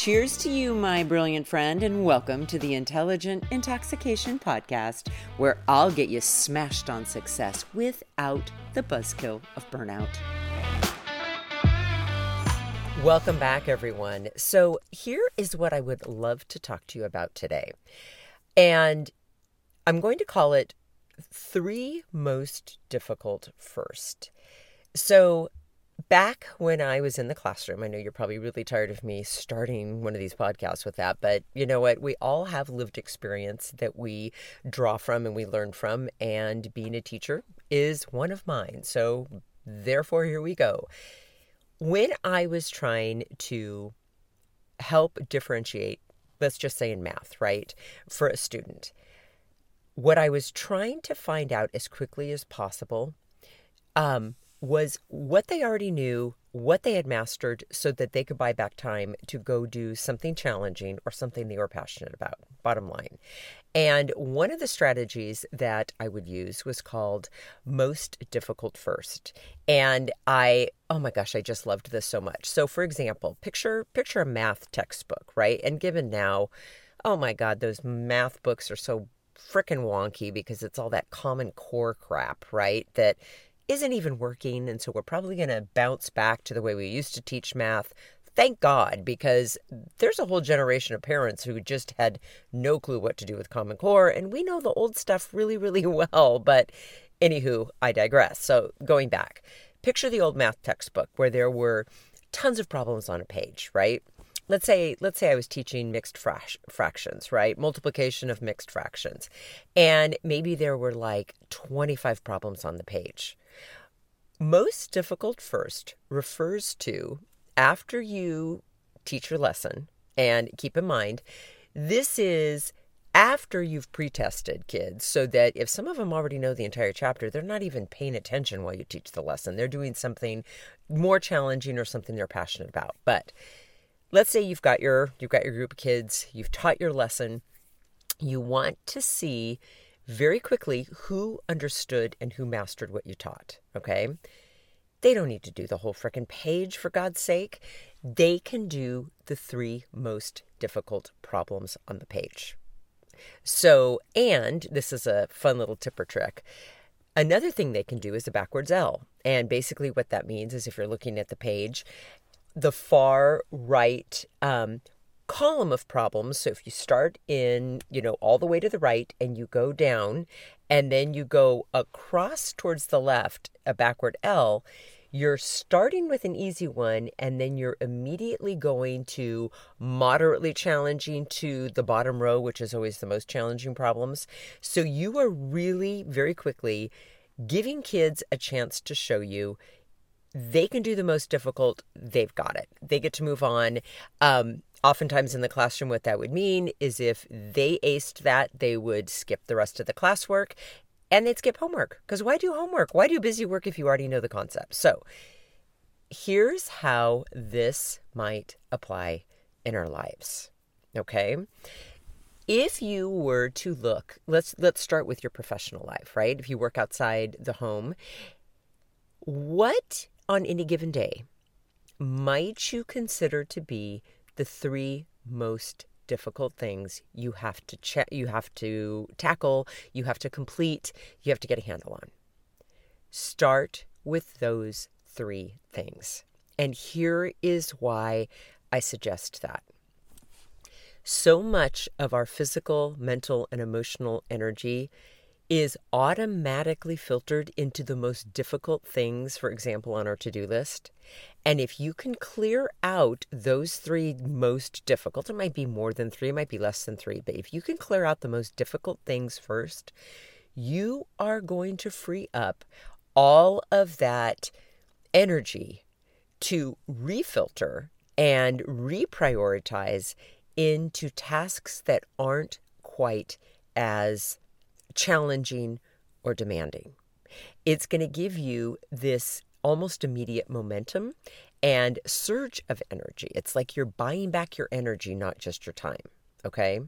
Cheers to you, my brilliant friend, and welcome to the Intelligent Intoxication Podcast, where I'll get you smashed on success without the buzzkill of burnout. Welcome back, everyone. So, here is what I would love to talk to you about today. And I'm going to call it Three Most Difficult First. So, back when I was in the classroom, I know you're probably really tired of me starting one of these podcasts with that, but you know what? We all have lived experience that we draw from and we learn from, and being a teacher is one of mine. So, therefore, here we go. When I was trying to help differentiate, let's just say in math, right, for a student, what I was trying to find out as quickly as possible um, was what they already knew, what they had mastered, so that they could buy back time to go do something challenging or something they were passionate about, bottom line. And one of the strategies that I would use was called most difficult first. And I, oh my gosh, I just loved this so much. So for example, picture picture a math textbook, right? And given now, oh my God, those math books are so freaking wonky because it's all that common core crap, right? That isn't even working. And so we're probably going to bounce back to the way we used to teach math. Thank God, because there's a whole generation of parents who just had no clue what to do with Common Core. And we know the old stuff really, really well. But anywho, I digress. So going back, picture the old math textbook where there were tons of problems on a page, right? Let's say let's say I was teaching mixed fractions, right? Multiplication of mixed fractions. And maybe there were like 25 problems on the page. Most difficult first refers to after you teach your lesson, and keep in mind, this is after you've pre-tested kids so that if some of them already know the entire chapter they're not even paying attention while you teach the lesson they're doing something more challenging or something they're passionate about but let's say you've got your you've got your group of kids you've taught your lesson you want to see very quickly who understood and who mastered what you taught. Okay. They don't need to do the whole freaking page for God's sake. They can do the three most difficult problems on the page. So, and this is a fun little tip or trick. Another thing they can do is a backwards L. And basically, what that means is if you're looking at the page, the far right um, column of problems. So if you start in, you know, all the way to the right and you go down and then you go across towards the left, a backward L, you're starting with an easy one and then you're immediately going to moderately challenging to the bottom row, which is always the most challenging problems. So you are really very quickly giving kids a chance to show you they can do the most difficult they've got it they get to move on um, oftentimes in the classroom, what that would mean is if they aced that, they would skip the rest of the classwork and they'd skip homework. Because why do homework? Why do busy work if you already know the concept? So here's how this might apply in our lives. Okay. If you were to look, let's let's start with your professional life, right? If you work outside the home, what on any given day might you consider to be the three most difficult things you have to check you have to tackle you have to complete you have to get a handle on? Start with those three things. And here is why i suggest that. So much of our physical mental and emotional energy is automatically filtered into the most difficult things, for example, on our to do list. And if you can clear out those three most difficult, it might be more than three, it might be less than three, but if you can clear out the most difficult things first, you are going to free up all of that energy to refilter and reprioritize into tasks that aren't quite as challenging, or demanding. It's going to give you this almost immediate momentum and surge of energy. It's like you're buying back your energy, not just your time. Okay.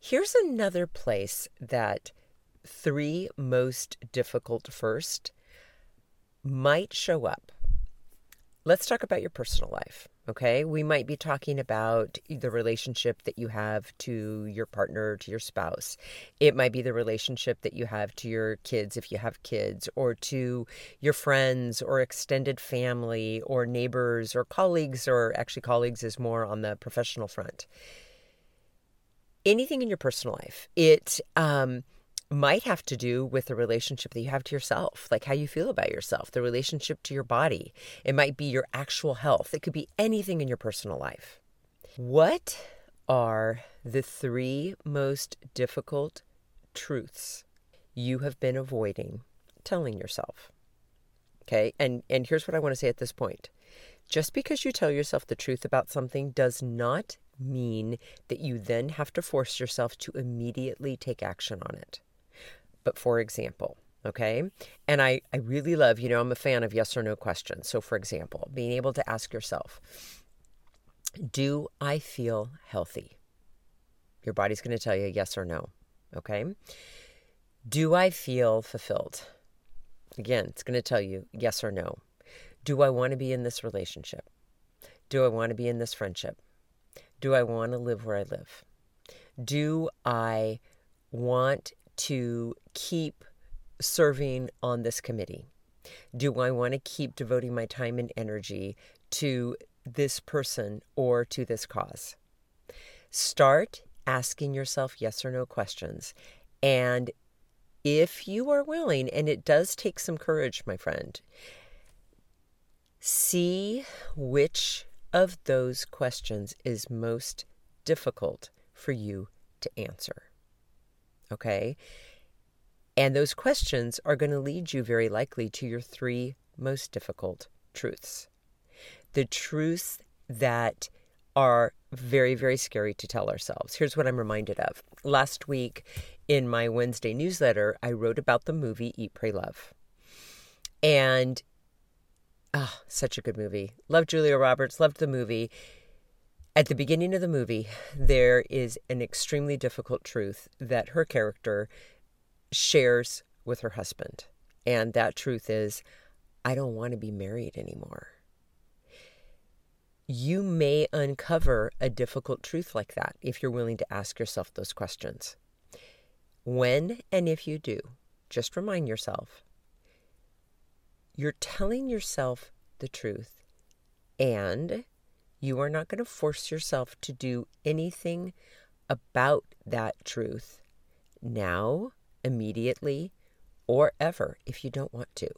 Here's another place that three most difficult first might show up. Let's talk about your personal life. Okay, we might be talking about the relationship that you have to your partner, to your spouse. It might be the relationship that you have to your kids, if you have kids, or to your friends, or extended family, or neighbors, or colleagues, or actually, colleagues is more on the professional front. Anything in your personal life. It, um, might have to do with the relationship that you have to yourself, like how you feel about yourself, the relationship to your body. It might be your actual health. It could be anything in your personal life. What are the three most difficult truths you have been avoiding telling yourself? Okay? And and here's what I want to say at this point. Just because you tell yourself the truth about something does not mean that you then have to force yourself to immediately take action on it but for example, okay? And I, I really love, you know, I'm a fan of yes or no questions. So, for example, being able to ask yourself, do I feel healthy? Your body's going to tell you yes or no, okay? Do I feel fulfilled? Again, it's going to tell you yes or no. Do I want to be in this relationship? Do I want to be in this friendship? Do I want to live where I live? Do I want to keep serving on this committee? Do I want to keep devoting my time and energy to this person or to this cause? Start asking yourself yes or no questions. And if you are willing, and it does take some courage, my friend, see which of those questions is most difficult for you to answer. Okay. And those questions are going to lead you very likely to your three most difficult truths. The truths that are very, very scary to tell ourselves. Here's what I'm reminded of. Last week in my Wednesday newsletter, I wrote about the movie Eat, Pray, Love. And ah, oh, such a good movie. Loved Julia Roberts, loved the movie. At the beginning of the movie, there is an extremely difficult truth that her character shares with her husband. And that truth is, I don't want to be married anymore. You may uncover a difficult truth like that if you're willing to ask yourself those questions. When and if you do, just remind yourself you're telling yourself the truth and you are not going to force yourself to do anything about that truth now, immediately, or ever if you don't want to.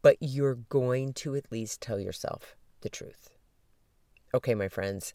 But you're going to at least tell yourself the truth. Okay, my friends,